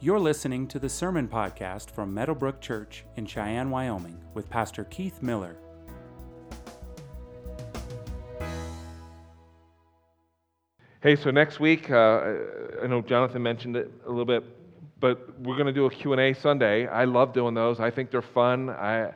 You're listening to the Sermon Podcast from Meadowbrook Church in Cheyenne, Wyoming, with Pastor Keith Miller. Hey, so next week, uh, I know Jonathan mentioned it a little bit, but we're going to do a Q&A Sunday. I love doing those. I think they're fun. I,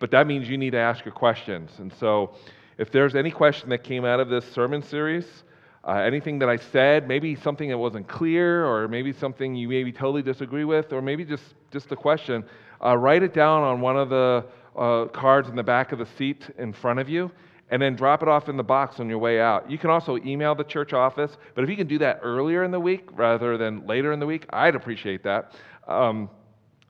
but that means you need to ask your questions. And so if there's any question that came out of this sermon series, uh, anything that I said, maybe something that wasn't clear, or maybe something you maybe totally disagree with, or maybe just, just a question, uh, write it down on one of the uh, cards in the back of the seat in front of you, and then drop it off in the box on your way out. You can also email the church office, but if you can do that earlier in the week rather than later in the week, I'd appreciate that. Um,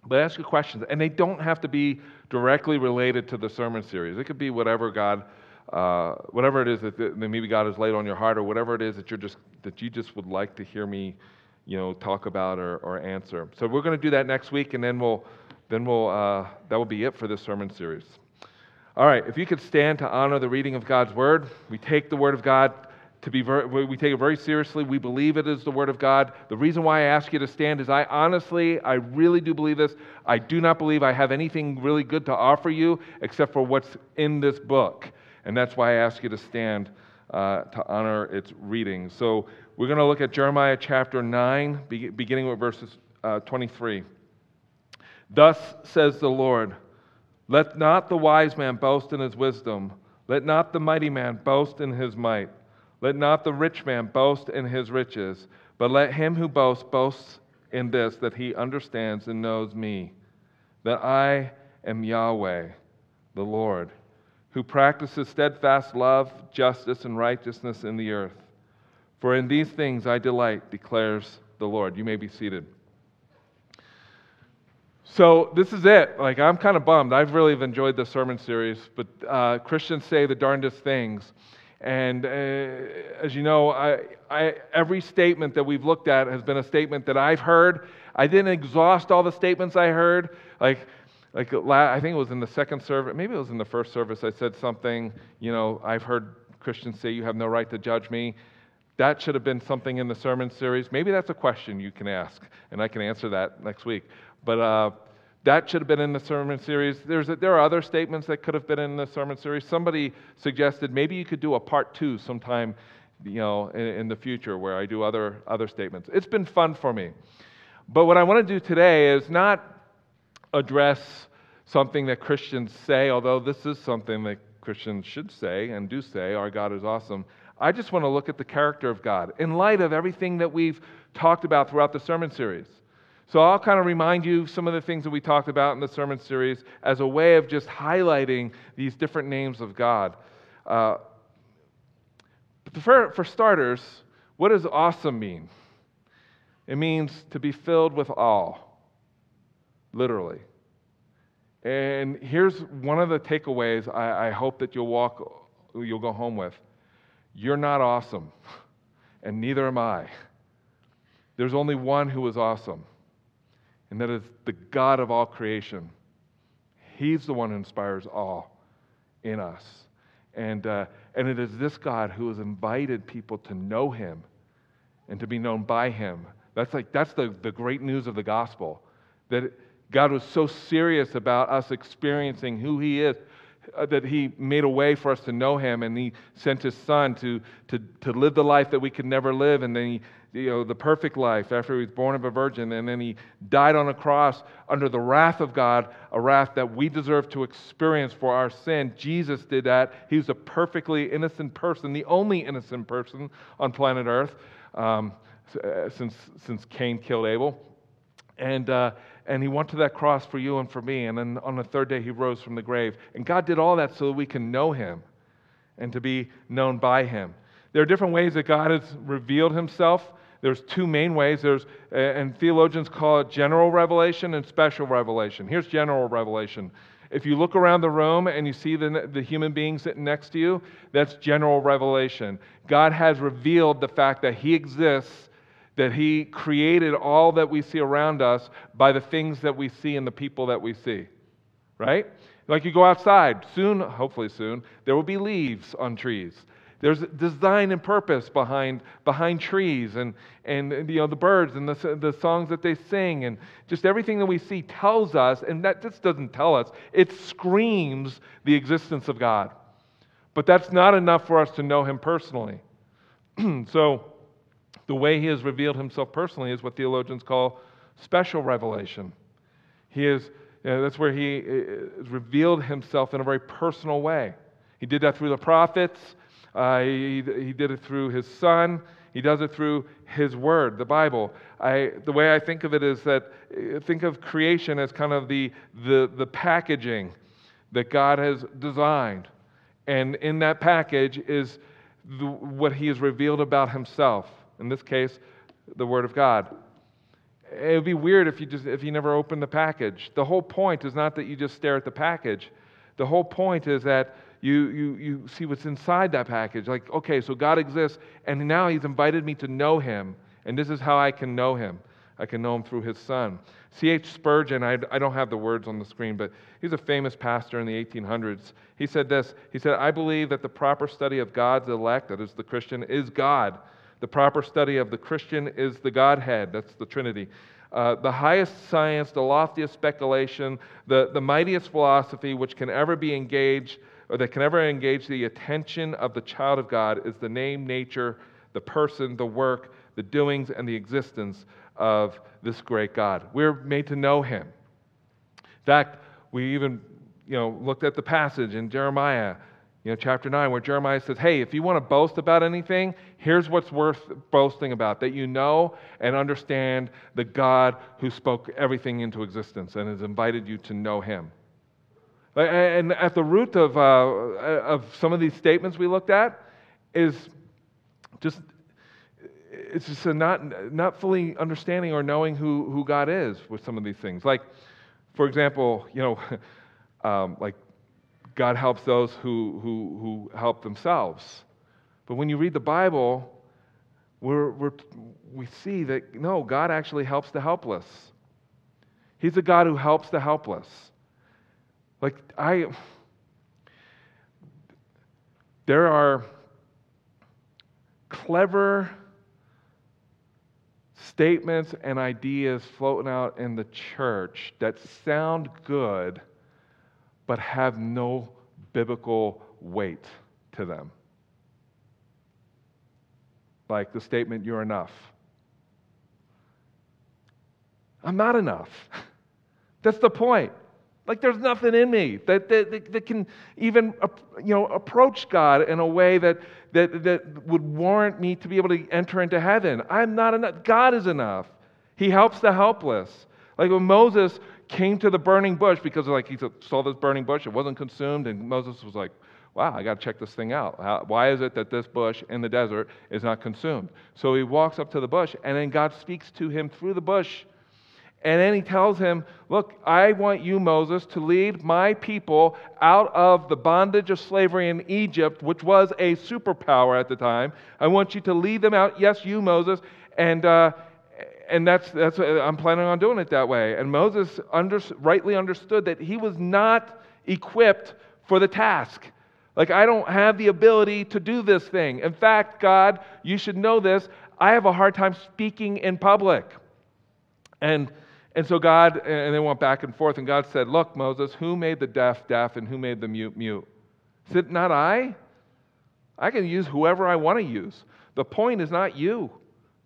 but ask your questions, and they don't have to be directly related to the sermon series. It could be whatever God uh, whatever it is that, that maybe God has laid on your heart, or whatever it is that you're just that you just would like to hear me, you know, talk about or, or answer. So we're going to do that next week, and then we'll then we'll uh, that will be it for this sermon series. All right, if you could stand to honor the reading of God's word, we take the word of God to be very, we take it very seriously. We believe it is the word of God. The reason why I ask you to stand is I honestly, I really do believe this. I do not believe I have anything really good to offer you except for what's in this book. And that's why I ask you to stand uh, to honor its reading. So we're going to look at Jeremiah chapter 9, beginning with verses uh, 23. Thus says the Lord Let not the wise man boast in his wisdom, let not the mighty man boast in his might, let not the rich man boast in his riches, but let him who boasts boast in this, that he understands and knows me, that I am Yahweh, the Lord who practices steadfast love, justice, and righteousness in the earth. For in these things I delight, declares the Lord. You may be seated. So this is it. Like I'm kind of bummed. I've really enjoyed the sermon series, but uh, Christians say the darndest things. And uh, as you know, I, I, every statement that we've looked at has been a statement that I've heard. I didn't exhaust all the statements I heard. Like like I think it was in the second service, maybe it was in the first service, I said something, you know, I've heard Christians say you have no right to judge me. That should have been something in the sermon series. Maybe that's a question you can ask, and I can answer that next week. But uh, that should have been in the sermon series. There's a, there are other statements that could have been in the sermon series. Somebody suggested maybe you could do a part two sometime, you know, in, in the future where I do other other statements. It's been fun for me. But what I want to do today is not address something that Christians say, although this is something that Christians should say and do say, our God is awesome. I just want to look at the character of God in light of everything that we've talked about throughout the sermon series. So I'll kind of remind you some of the things that we talked about in the sermon series as a way of just highlighting these different names of God. Uh, for, for starters, what does awesome mean? It means to be filled with awe literally. And here's one of the takeaways I, I hope that you'll walk, you'll go home with. You're not awesome, and neither am I. There's only one who is awesome, and that is the God of all creation. He's the one who inspires awe in us. And, uh, and it is this God who has invited people to know him and to be known by him. That's like that's the, the great news of the gospel. That God was so serious about us experiencing who He is uh, that He made a way for us to know Him, and He sent His Son to, to, to live the life that we could never live, and then He you know, the perfect life after he was born of a virgin, and then he died on a cross under the wrath of God, a wrath that we deserve to experience for our sin. Jesus did that. He was a perfectly innocent person, the only innocent person on planet Earth um, uh, since, since Cain killed Abel. And, uh, and he went to that cross for you and for me. And then on the third day, he rose from the grave. And God did all that so that we can know him and to be known by him. There are different ways that God has revealed himself. There's two main ways. There's, and theologians call it general revelation and special revelation. Here's general revelation. If you look around the room and you see the, the human being sitting next to you, that's general revelation. God has revealed the fact that He exists that He created all that we see around us by the things that we see and the people that we see. Right? Like you go outside, soon, hopefully soon, there will be leaves on trees. There's design and purpose behind, behind trees and, and you know, the birds and the, the songs that they sing and just everything that we see tells us, and that just doesn't tell us, it screams the existence of God. But that's not enough for us to know Him personally. so, the way He has revealed Himself personally is what theologians call special revelation. He is, you know, that's where He uh, revealed Himself in a very personal way. He did that through the prophets. Uh, he, he did it through his son. He does it through his word, the Bible. I, the way I think of it is that uh, think of creation as kind of the, the, the packaging that God has designed. And in that package is the, what he has revealed about himself. In this case, the Word of God. It would be weird if you, just, if you never opened the package. The whole point is not that you just stare at the package. The whole point is that you, you, you see what's inside that package. Like, okay, so God exists, and now He's invited me to know Him, and this is how I can know Him. I can know Him through His Son. C.H. Spurgeon, I, I don't have the words on the screen, but he's a famous pastor in the 1800s. He said this He said, I believe that the proper study of God's elect, that is the Christian, is God. The proper study of the Christian is the Godhead, that's the Trinity. Uh, the highest science, the loftiest speculation, the, the mightiest philosophy which can ever be engaged or that can ever engage the attention of the child of God is the name, nature, the person, the work, the doings, and the existence of this great God. We're made to know him. In fact, we even you know, looked at the passage in Jeremiah, you know, chapter 9, where Jeremiah says, Hey, if you want to boast about anything, here's what's worth boasting about that you know and understand the God who spoke everything into existence and has invited you to know him. And at the root of, uh, of some of these statements we looked at is just it's just not, not fully understanding or knowing who, who God is with some of these things. Like, for example, you know, um, like God helps those who, who, who help themselves. But when you read the Bible, we're, we're, we see that no, God actually helps the helpless. He's a God who helps the helpless. Like, I, there are clever statements and ideas floating out in the church that sound good but have no biblical weight to them. Like the statement, you're enough. I'm not enough. That's the point. Like there's nothing in me that, that, that, can even uh, you know, approach God in a way that, that, that would warrant me to be able to enter into heaven. I'm not enough. God is enough. He helps the helpless. Like when Moses came to the burning bush because like he saw this burning bush, it wasn't consumed, and Moses was like, wow, I got to check this thing out. How, why is it that this bush in the desert is not consumed? So he walks up to the bush, and then God speaks to him through the bush and then he tells him, Look, I want you, Moses, to lead my people out of the bondage of slavery in Egypt, which was a superpower at the time. I want you to lead them out. Yes, you, Moses. And, uh, and that's, that's I'm planning on doing it that way. And Moses under, rightly understood that he was not equipped for the task. Like, I don't have the ability to do this thing. In fact, God, you should know this. I have a hard time speaking in public. And and so God, and they went back and forth, and God said, Look, Moses, who made the deaf deaf and who made the mute mute? Is it not I? I can use whoever I want to use. The point is not you.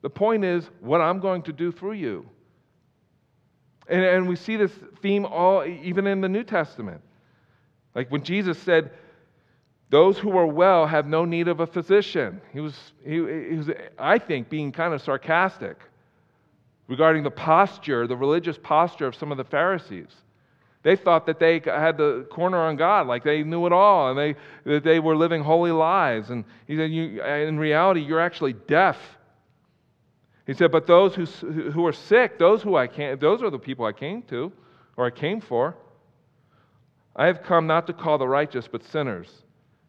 The point is what I'm going to do through you. And, and we see this theme all even in the New Testament. Like when Jesus said, those who are well have no need of a physician. He was, he, he was I think, being kind of sarcastic regarding the posture, the religious posture of some of the Pharisees. They thought that they had the corner on God, like they knew it all, and they, that they were living holy lives. And he said, you, in reality, you're actually deaf. He said, but those who, who are sick, those who I came, those are the people I came to, or I came for. I have come not to call the righteous, but sinners.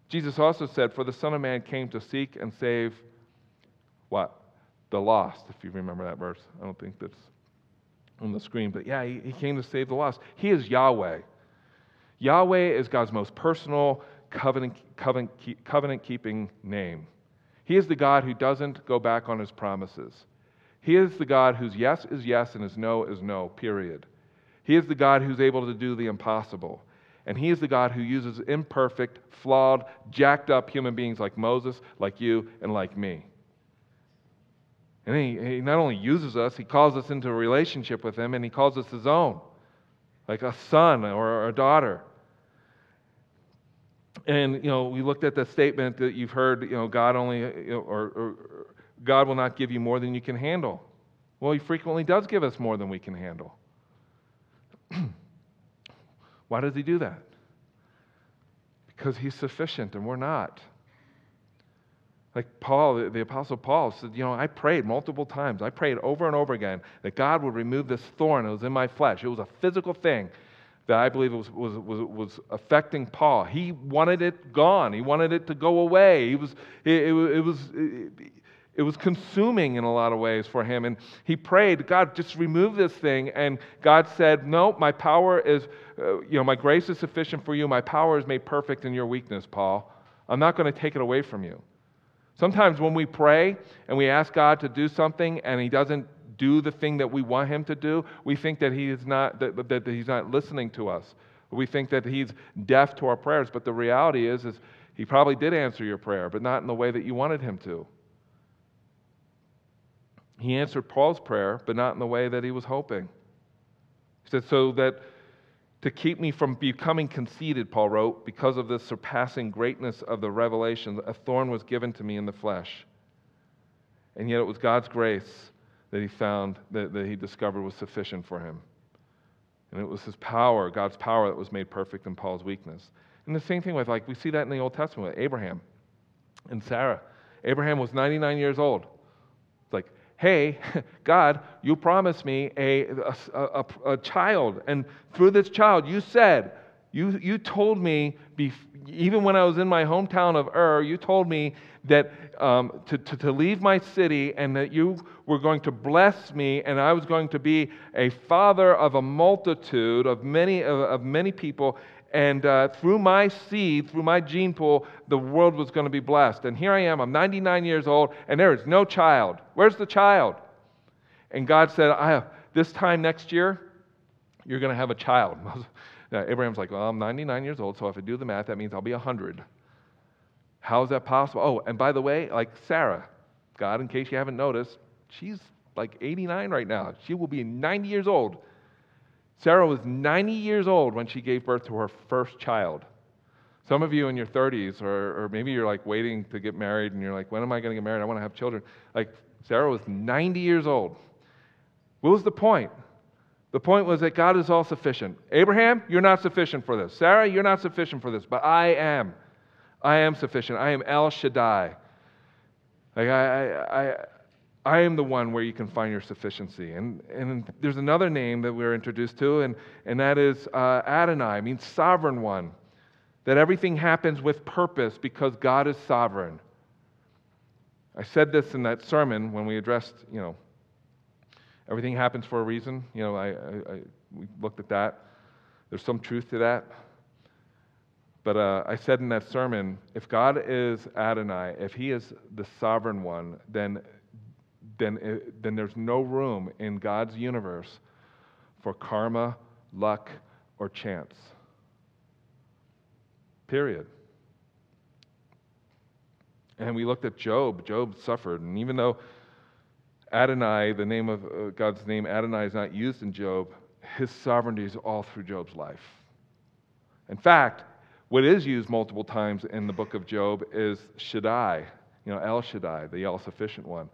Jesus also said, For the Son of Man came to seek and save what? the lost, if you remember that verse. I don't think that's on the screen, but yeah, he, he came to save the lost. He is Yahweh. Yahweh is God's most personal, covenant, covenant, covenant keeping name. He is the God who doesn't go back on his promises. He is the God whose yes is yes and his no is no, period. He is the God who's able to do the impossible. And he is the God who uses imperfect, flawed, jacked up human beings like Moses, like you, and like me. And he, he not only uses us, he calls us into a relationship with him and he calls us his own, like a son or a daughter. And you know, we looked at the statement that you've heard, you know, God only you know, or, or God will not give you more than you can handle. Well, he frequently does give us more than we can handle. Why does he do that? Because he's sufficient and we're not. Like Paul, the, Apostle Paul said, You know, I prayed multiple times. I prayed over and over again that God would remove this thorn that was in my flesh. It was a physical thing that I believe was, was, was, was affecting Paul. He wanted it gone, he wanted it to go away. He was, it, it, it was, it, it was consuming in a lot of ways for him. And he prayed, God, just remove this thing. And God said, No, my power is, uh, you know, my grace is sufficient for you. My power is made perfect in your weakness, Paul. I'm not going to take it away from you. Sometimes when we pray and we ask God to do something and he doesn't do the thing that we want him to do, we think that he is not that, that he's not listening to us. We think that he's deaf to our prayers, but the reality is is he probably did answer your prayer, but not in the way that you wanted him to. He answered Paul's prayer, but not in the way that he was hoping. He said, So that to keep me from becoming conceited, Paul wrote, because of the surpassing greatness of the revelation, a thorn was given to me in the flesh. And yet it was God's grace that he found, that, that he discovered was sufficient for him. And it was his power, God's power, that was made perfect in Paul's weakness. And the same thing with, like, we see that in the Old Testament with Abraham and Sarah. Abraham was 99 years old. Hey, God, you promised me a, a, a, a, child. And through this child, you said, you, you told me, even when I was in my hometown of Ur, you told me that um, to, to, to leave my city and that you were going to bless me and I was going to be a father of a multitude of many, of, of many people and uh, through my seed, through my gene pool, the world was going to be blessed. And here I am, I'm 99 years old, and there is no child. Where's the child? And God said, I have, This time next year, you're going to have a child. now, Abraham's like, Well, I'm 99 years old, so if I do the math, that means I'll be 100. How is that possible? Oh, and by the way, like Sarah, God, in case you haven't noticed, she's like 89 right now. She will be 90 years old Sarah was 90 years old when she gave birth to her first child. Some of you in your 30s, or, or maybe you're like waiting to get married and you're like, when am I going to get married? I want to have children. Like, Sarah was 90 years old. What was the point? The point was that God is all sufficient. Abraham, you're not sufficient for this. Sarah, you're not sufficient for this, but I am. I am sufficient. I am El Shaddai. Like I, I, I, am the one where you can find your sufficiency. And, and there's another name that we're introduced to, and, and that is uh, Adonai, means sovereign one. That everything happens with purpose because God is sovereign. I said this in that sermon when we addressed, you know, everything happens for a reason. You know, I, I, I we looked at that. There's some truth to that. But uh, I said in that sermon if God is Adonai, if He is the sovereign one, then then, it, uh, then there's no room in God's universe for karma, luck, or chance. Period. And we looked at Job. Job suffered. And even though Adonai, the name of uh, God's name, Adonai, is not used in Job, his sovereignty is all through Job's life. In fact, what is used multiple times in the book of Job is Shaddai, you know, El Shaddai, the all sufficient one.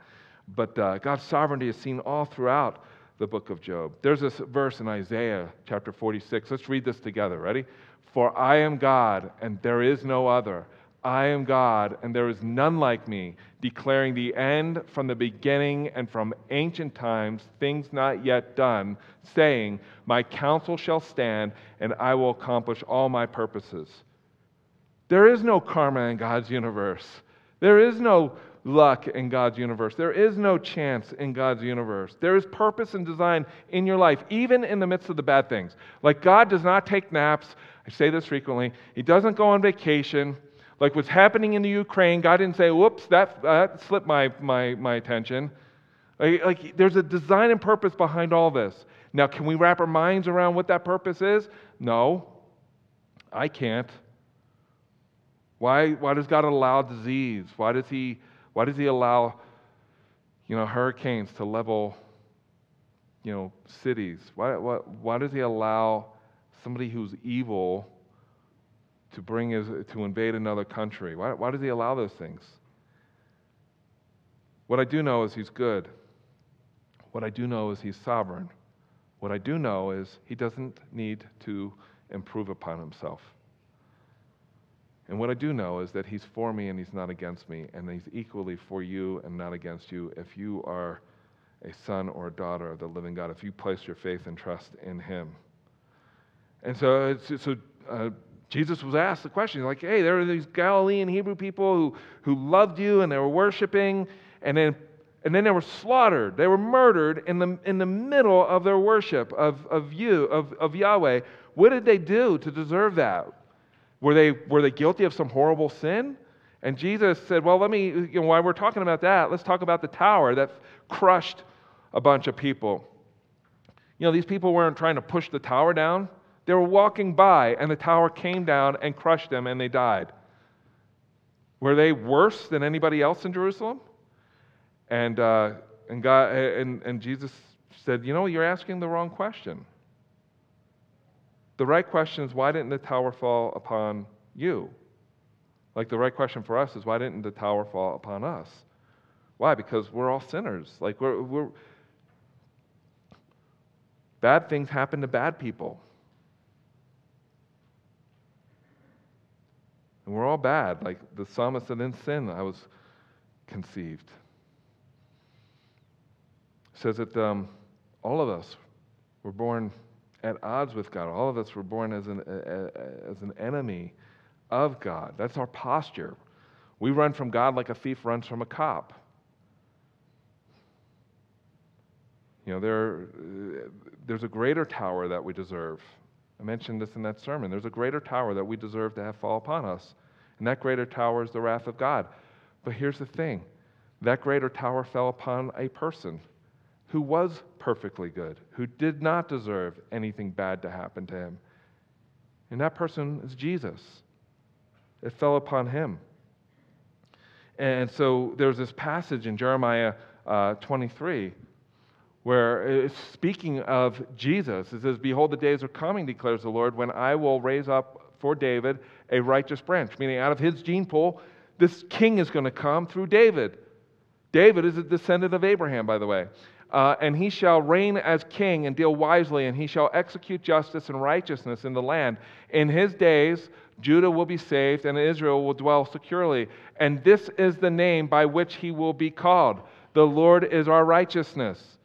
But uh, God's sovereignty is seen all throughout the book of Job. There's this verse in Isaiah chapter 46. Let's read this together. Ready? For I am God, and there is no other. I am God, and there is none like me, declaring the end from the beginning and from ancient times, things not yet done, saying, My counsel shall stand, and I will accomplish all my purposes. There is no karma in God's universe. There is no luck in God's universe. There is no chance in God's universe. There is purpose and design in your life, even in the midst of the bad things. Like God does not take naps. I say this frequently. He doesn't go on vacation. Like what's happening in the Ukraine, God didn't say, whoops, that, that slipped my, my, my attention. Like, like there's a design and purpose behind all this. Now, can we wrap our minds around what that purpose is? No, I can't. Why, why does God allow disease? Why does He why does he allow, you know, hurricanes to level, you know, cities? Why, why, why does he allow somebody who's evil to bring his, to invade another country? Why, why does he allow those things? What I do know is he's good. What I do know is he's sovereign. What I do know is he doesn't need to improve upon himself. And what I do know is that He's for me and He's not against me, and He's equally for you and not against you if you are a son or a daughter of the living God, if you place your faith and trust in Him. And so, so uh, Jesus was asked the question, like, hey, there are these Galilean Hebrew people who, who loved you and they were worshiping, and then, and then they were slaughtered. They were murdered in the, in the middle of their worship of, of you, of, of Yahweh. What did they do to deserve that? Were they, were they guilty of some horrible sin? And Jesus said, Well, let me, you know, while we're talking about that, let's talk about the tower that crushed a bunch of people. You know, these people weren't trying to push the tower down, they were walking by, and the tower came down and crushed them, and they died. Were they worse than anybody else in Jerusalem? And, uh, and, God, and, and Jesus said, You know, you're asking the wrong question. The right question is why didn't the tower fall upon you? Like the right question for us is why didn't the tower fall upon us? Why? Because we're all sinners. Like we're, we're bad things happen to bad people. And we're all bad. Like the psalmist said, in sin I was conceived. It says that um, all of us were born at odds with God. All of us were born as an, as an enemy of God. That's our posture. We run from God like a thief runs from a cop. You know, there, there's a greater tower that we deserve. I mentioned this in that sermon. There's a greater tower that we deserve to have fall upon us. And that greater tower is the wrath of God. But here's the thing that greater tower fell upon a person who was perfectly good, who did not deserve anything bad to happen to him. And that person is Jesus. It fell upon him. And so there's this passage in Jeremiah uh, 23 where it's speaking of Jesus. It says, Behold, the days are coming, declares the Lord, when I will raise up for David a righteous branch, meaning out of his gene pool, this king is going to come through David. David is a descendant of Abraham, by the way. Uh, and he shall reign as king and deal wisely, and he shall execute justice and righteousness in the land. In his days, Judah will be saved, and Israel will dwell securely. And this is the name by which he will be called The Lord is our righteousness.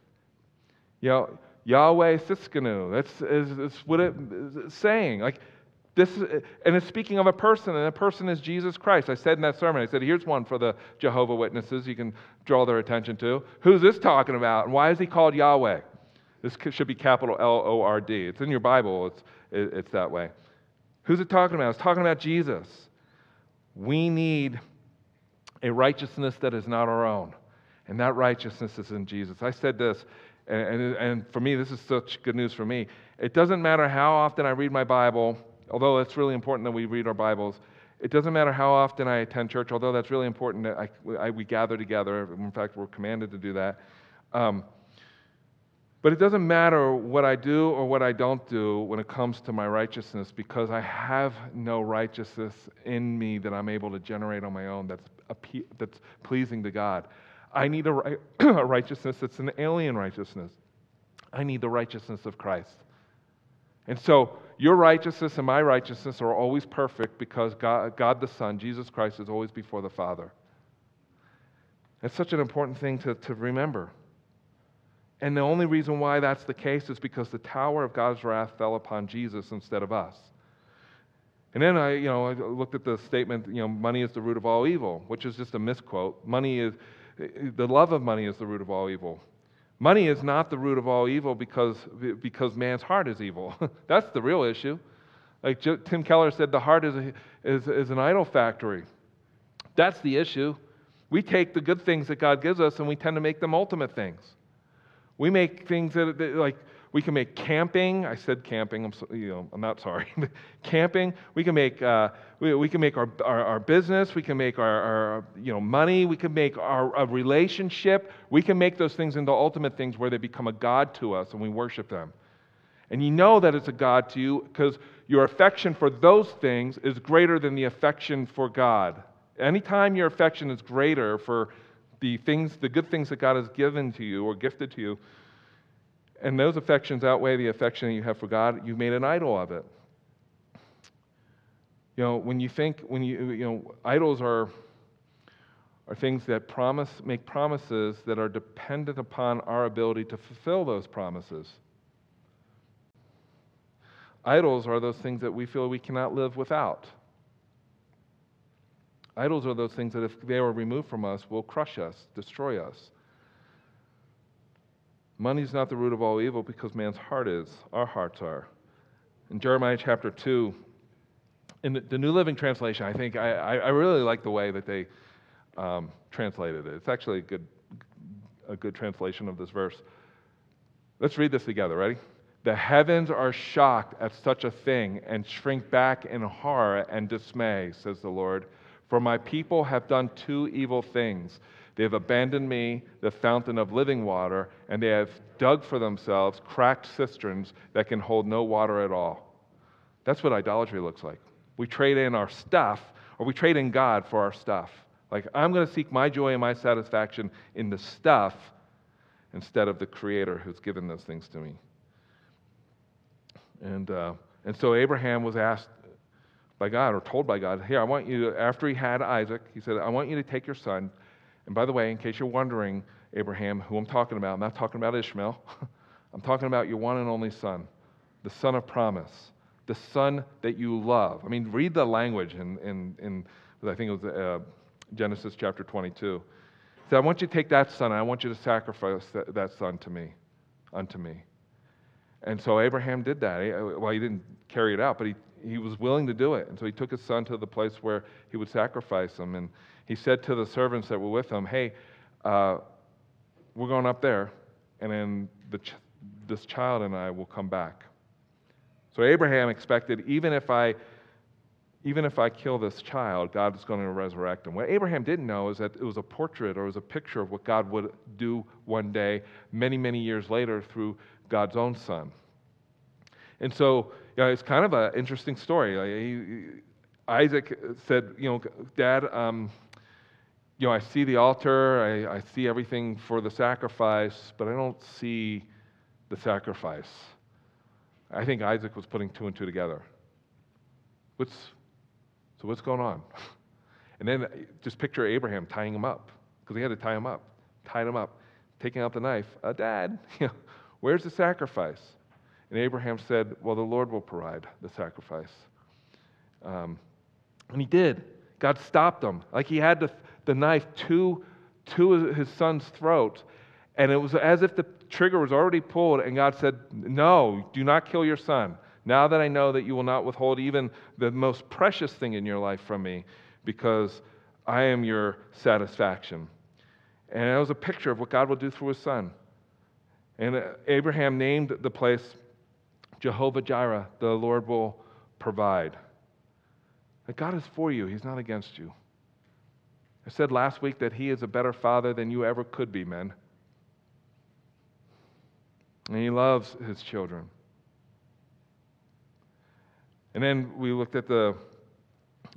You know, Yahweh Tsidkenu. That's is, is what it's saying. Like, this, and it's speaking of a person, and a person is Jesus Christ. I said in that sermon, I said, here's one for the Jehovah Witnesses you can draw their attention to. Who's this talking about, and why is he called Yahweh? This should be capital L O R D. It's in your Bible, it's, it's that way. Who's it talking about? It's talking about Jesus. We need a righteousness that is not our own, and that righteousness is in Jesus. I said this, and, and, and for me, this is such good news for me. It doesn't matter how often I read my Bible although it's really important that we read our Bibles, it doesn't matter how often I attend church, although that's really important that I, I, we gather together. In fact, we're commanded to do that. Um, but it doesn't matter what I do or what I don't do when it comes to my righteousness because I have no righteousness in me that I'm able to generate on my own that's, that's pleasing to God. I need a, a righteousness that's an alien righteousness. I need the righteousness of Christ. And so your righteousness and my righteousness are always perfect because God, God the Son, Jesus Christ, is always before the Father. It's such an important thing to, to remember. And the only reason why that's the case is because the tower of God's wrath fell upon Jesus instead of us. And then I, you know, I looked at the statement, you know, money is the root of all evil, which is just a misquote. Money is, the love of money is the root of all evil. Money is not the root of all evil because, because man's heart is evil. That's the real issue. Like Tim Keller said, the heart is, a, is, is an idol factory. That's the issue. We take the good things that God gives us and we tend to make them ultimate things. We make things that, that like, we can make camping. I said camping. I'm, so, you know, I'm not sorry. camping. We can make. Uh, we, we can make our, our, our, business. We can make our, our you know money. We can make our a relationship. We can make those things into ultimate things where they become a god to us and we worship them. And you know that it's a god to you because your affection for those things is greater than the affection for God. Anytime your affection is greater for the things, the good things that God has given to you or gifted to you, and those affections outweigh the affection you have for God, you've made an idol of it. You know, when you think, when you, you know, idols are, are things that promise, make promises that are dependent upon our ability to fulfill those promises. Idols are those things that we feel we cannot live without. Idols are those things that, if they were removed from us, will crush us, destroy us. Money is not the root of all evil because man's heart is. Our hearts are. In Jeremiah chapter 2, in the, the New Living Translation, I think I, I, really like the way that they um, translated it. It's actually a good, a good translation of this verse. Let's read this together. Ready? The heavens are shocked at such a thing and shrink back in horror and dismay, says the Lord. For my people have done two evil things. They have abandoned me, the fountain of living water, and they have dug for themselves cracked cisterns that can hold no water at all. That's what idolatry looks like. We trade in our stuff, or we trade in God for our stuff. Like, I'm going to seek my joy and my satisfaction in the stuff instead of the Creator who's given those things to me. And, uh, and so Abraham was asked by God, or told by God, Here, I want you after he had Isaac, he said, I want you to take your son and by the way, in case you're wondering, Abraham, who I'm talking about, I'm not talking about Ishmael. I'm talking about your one and only son, the son of promise, the son that you love. I mean, read the language in, in, in I think it was uh, Genesis chapter 22. He said, I want you to take that son and I want you to sacrifice that, that son to me, unto me. And so Abraham did that. He, well, he didn't carry it out, but he, he was willing to do it. And so he took his son to the place where he would sacrifice him. And he said to the servants that were with him, Hey, uh, we're going up there, and then the ch- this child and I will come back. So Abraham expected, even if I even if I kill this child, God is going to resurrect him. What Abraham didn't know is that it was a portrait or it was a picture of what God would do one day, many, many years later, through God's own son. And so, you know, it's kind of an interesting story. Isaac said, you know, Dad, um, you know, I see the altar, I, I see everything for the sacrifice, but I don't see the sacrifice. I think Isaac was putting two and two together. What's, so what's going on? And then just picture Abraham tying him up, because he had to tie him up. Tied him up, taking out the knife. Uh, Dad, where's the sacrifice? And Abraham said, Well, the Lord will provide the sacrifice. Um, and he did. God stopped him. Like he had to the knife to, to his son's throat. And it was as if the trigger was already pulled, and God said, No, do not kill your son. Now that I know that you will not withhold even the most precious thing in your life from me, because I am your satisfaction. And it was a picture of what God will do through his son. And Abraham named the place Jehovah Jireh, the Lord will provide. That God is for you, He's not against you. I said last week that he is a better father than you ever could be, men. And he loves his children. And then we looked at the,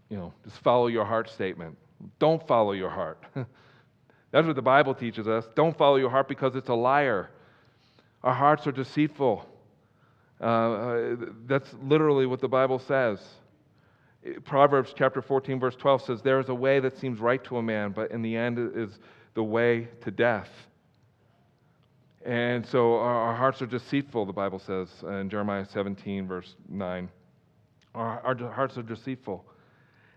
you know, just follow your heart statement. Don't follow your heart. That's what the Bible teaches us. Don't follow your heart because it's a liar. Our hearts are deceitful. Uh, uh that's literally what the Bible says. Proverbs chapter 14, verse 12 says, There is a way that seems right to a man, but in the end is the way to death. And so our, our hearts are deceitful, the Bible says in Jeremiah 17, verse 9. Our, our hearts are deceitful.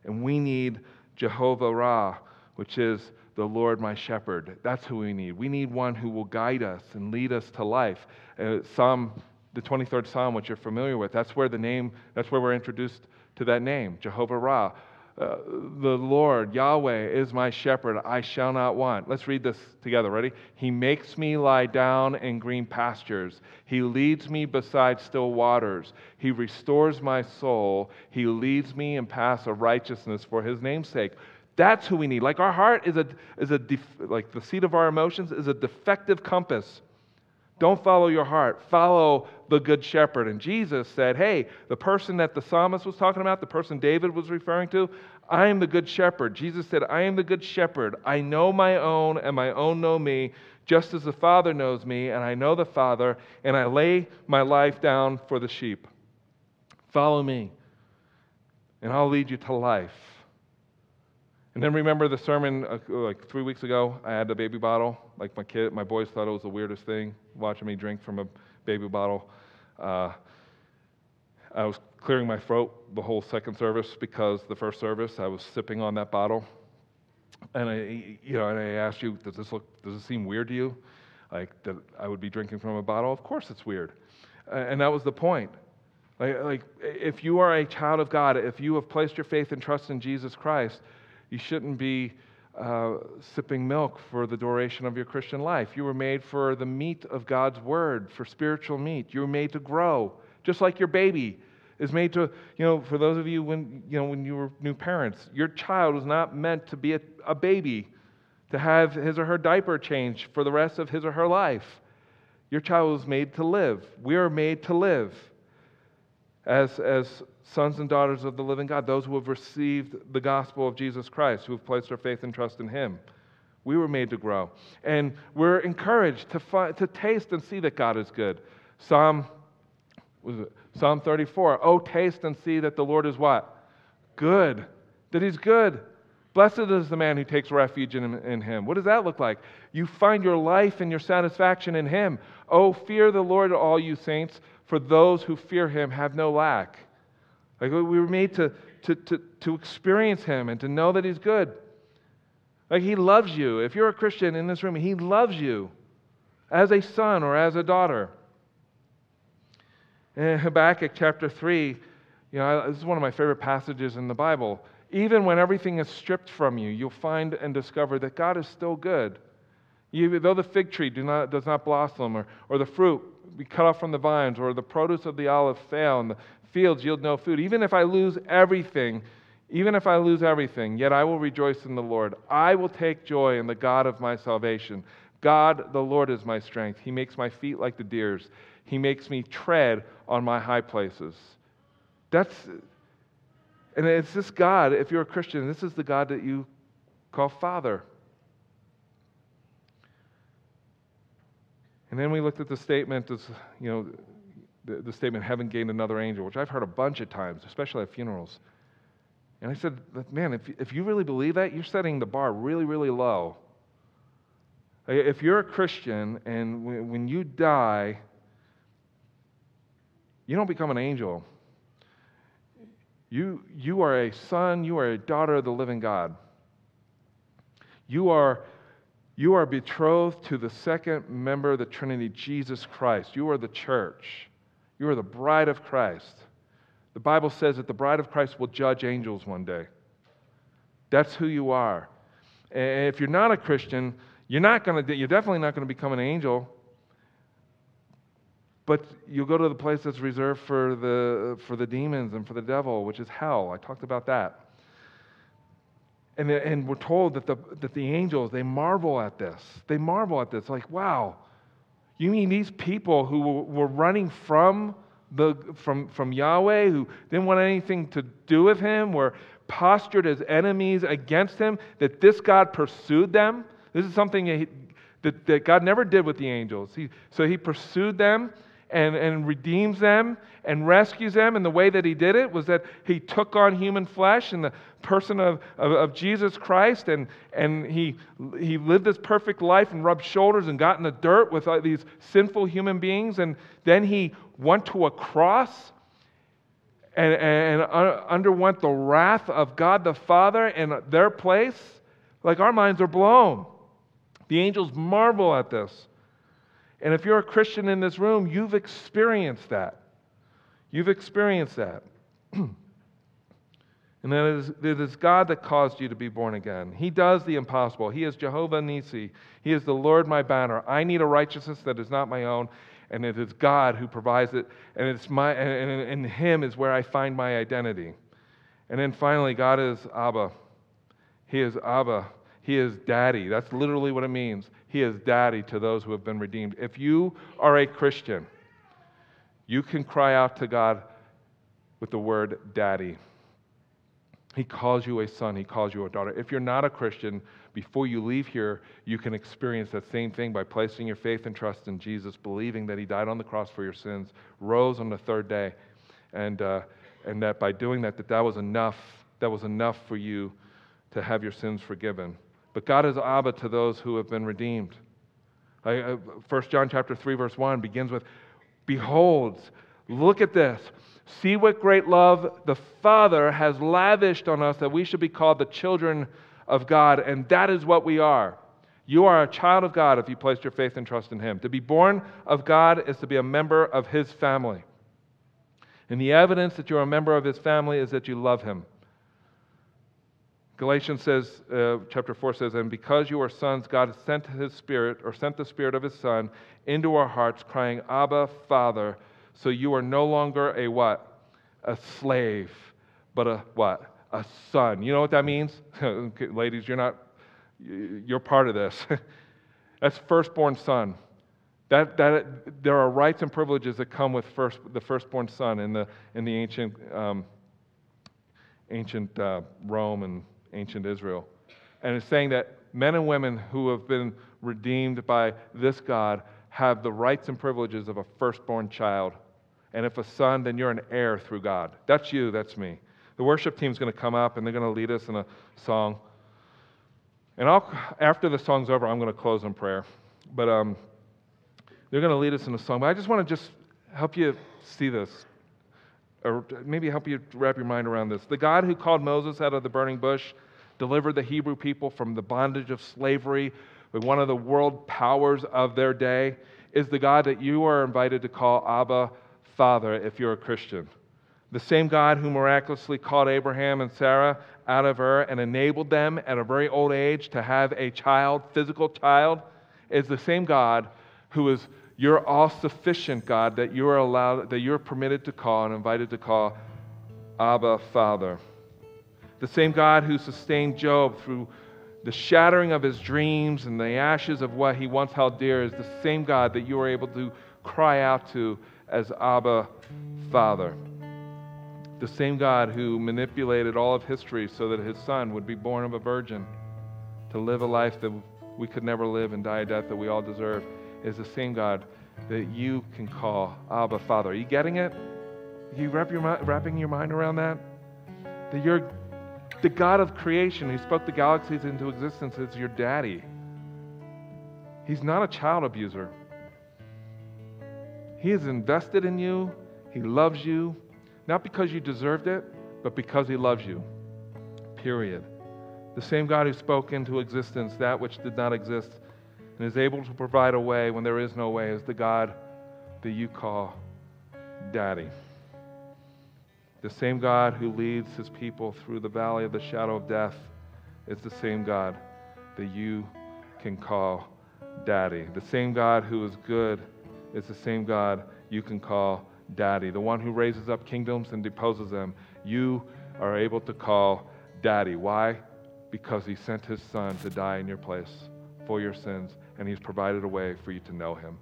And we need Jehovah Ra, which is the Lord my shepherd. That's who we need. We need one who will guide us and lead us to life. Uh, Psalm, the 23rd Psalm, which you're familiar with, that's where the name, that's where we're introduced to that name, Jehovah Ra. Uh, the Lord, Yahweh, is my shepherd. I shall not want. Let's read this together. Ready? He makes me lie down in green pastures. He leads me beside still waters. He restores my soul. He leads me in paths of righteousness for his name's sake. That's who we need. Like our heart is a, is a def, like the seat of our emotions is a defective compass. Don't follow your heart. Follow the good shepherd. And Jesus said, Hey, the person that the psalmist was talking about, the person David was referring to, I am the good shepherd. Jesus said, I am the good shepherd. I know my own, and my own know me, just as the Father knows me, and I know the Father, and I lay my life down for the sheep. Follow me, and I'll lead you to life. And then remember the sermon uh, like three weeks ago? I had a baby bottle. Like my kid, my boys thought it was the weirdest thing watching me drink from a baby bottle. Uh, I was clearing my throat the whole second service because the first service I was sipping on that bottle. And I, you know, and I asked you, does this look, does it seem weird to you? Like that I would be drinking from a bottle? Of course it's weird. And that was the point. Like, like if you are a child of God, if you have placed your faith and trust in Jesus Christ, you shouldn't be uh, sipping milk for the duration of your Christian life. You were made for the meat of God's word, for spiritual meat. You were made to grow, just like your baby is made to, you know, for those of you when, you know, when you were new parents, your child was not meant to be a, a baby, to have his or her diaper changed for the rest of his or her life. Your child was made to live. We are made to live as, as sons and daughters of the living God, those who have received the gospel of Jesus Christ, who have placed their faith and trust in Him. We were made to grow. And we're encouraged to, find, to taste and see that God is good. Psalm, was it? Psalm 34. Oh, taste and see that the Lord is what? Good. That He's good. Blessed is the man who takes refuge in, in, him. What does that look like? You find your life and your satisfaction in him. Oh, fear the Lord, all you saints, for those who fear him have no lack. Like we were made to, to, to, to experience him and to know that he's good. Like he loves you. If you're a Christian in this room, he loves you as a son or as a daughter. In Habakkuk chapter 3, you know, this is one of my favorite passages in the Bible. Even when everything is stripped from you, you'll find and discover that God is still good. You, though the fig tree do not, does not blossom, or, or the fruit be cut off from the vines, or the produce of the olive fail, and the fields yield no food. Even if I lose everything, even if I lose everything, yet I will rejoice in the Lord. I will take joy in the God of my salvation. God, the Lord, is my strength. He makes my feet like the deer's. He makes me tread on my high places. That's, and it's this God, if you're a Christian, this is the God that you call Father. And then we looked at the statement as, you know, the, the statement, heaven gained another angel, which I've heard a bunch of times, especially at funerals. And I said, man, if, if you really believe that, you're setting the bar really, really low. If you're a Christian and when, when you die, you don't become an angel. You, you are a son, you are a daughter of the living God. You are you are betrothed to the second member of the Trinity, Jesus Christ. You are the church. You are the bride of Christ. The Bible says that the bride of Christ will judge angels one day. That's who you are. And if you're not a Christian, you're not to you're definitely not going to become an angel. But you'll go to the place that's reserved for the for the demons and for the devil, which is hell. I talked about that. And, and we're told that the, that the angels, they marvel at this. They marvel at this. Like, wow, you mean these people who were running from, the, from, from Yahweh, who didn't want anything to do with him, were postured as enemies against him, that this God pursued them? This is something that, he, that, that God never did with the angels. He, so he pursued them and, and redeems them and rescues them. And the way that he did it was that he took on human flesh in the person of, of, of, Jesus Christ and, and he, he lived this perfect life and rubbed shoulders and got in the dirt with these sinful human beings. And then he went to a cross and, and underwent the wrath of God the Father in their place, like our minds are blown. The angels marvel at this. And if you're a Christian in this room, you've experienced that. You've experienced that. and that is, it is God that caused you to be born again. He does the impossible. He is Jehovah Nissi. He is the Lord my banner. I need a righteousness that is not my own, and it is God who provides it, and it's my and in Him is where I find my identity. And then finally, God is Abba. He is Abba. He is daddy. That's literally what it means. He is daddy to those who have been redeemed. If you are a Christian, you can cry out to God with the word daddy. He calls you a son, he calls you a daughter. If you're not a Christian, before you leave here, you can experience that same thing by placing your faith and trust in Jesus, believing that he died on the cross for your sins, rose on the third day, and, uh, and that by doing that, that that was enough, that was enough for you to have your sins forgiven. But God is Abba to those who have been redeemed. I, 1 John chapter 3, verse 1 begins with, Behold, look at this. See what great love the Father has lavished on us that we should be called the children of God, and that is what we are. You are a child of God if you place your faith and trust in Him. To be born of God is to be a member of His family. And the evidence that you're a member of His family is that you love Him. Galatians says, uh, chapter 4 says, And because you are sons, God sent his Spirit, or sent the Spirit of his Son into our hearts, crying, Abba, Father. So you are no longer a what? A slave, but a what? A son. You know what that means? Ladies, you're not, you're part of this. That's firstborn son. That, that, there are rights and privileges that come with first, the firstborn son in the, in the ancient, um, ancient uh, Rome and ancient Israel. And it's saying that men and women who have been redeemed by this God have the rights and privileges of a firstborn child. And if a son, then you're an heir through God. That's you, that's me. The worship team's going to come up and they're going to lead us in a song. And I'll, after the song's over, I'm going to close in prayer. But um, they're going to lead us in a song. But I just want to just help you see this or maybe help you wrap your mind around this. The God who called Moses out of the burning bush, delivered the Hebrew people from the bondage of slavery with one of the world powers of their day, is the God that you are invited to call Abba Father if you're a Christian. The same God who miraculously called Abraham and Sarah out of Ur and enabled them at a very old age to have a child, physical child, is the same God who is you're all sufficient, God, that you are allowed, that you're permitted to call and invited to call Abba, Father. The same God who sustained Job through the shattering of his dreams and the ashes of what he once held dear is the same God that you are able to cry out to as Abba, Father. The same God who manipulated all of history so that his son would be born of a virgin to live a life that we could never live and die a death that we all deserve is the same God that you can call Abba Father. Are you getting it? Are you wrap your, wrapping your mind around that? That you're the God of creation who spoke the galaxies into existence is your daddy. He's not a child abuser. He is invested in you. He loves you, not because you deserved it, but because He loves you. Period. The same God who spoke into existence that which did not exist and is able to provide a way when there is no way is the God that you call Daddy. The same God who leads his people through the valley of the shadow of death is the same God that you can call Daddy. The same God who is good is the same God you can call Daddy. The one who raises up kingdoms and deposes them, you are able to call Daddy. Why? Because he sent his son to die in your place for your sins and He's provided a way for you to know Him.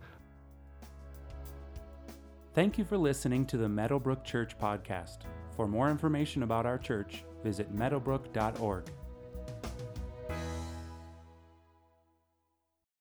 Thank you for listening to the Meadowbrook Church podcast. For more information about our church, visit meadowbrook.org.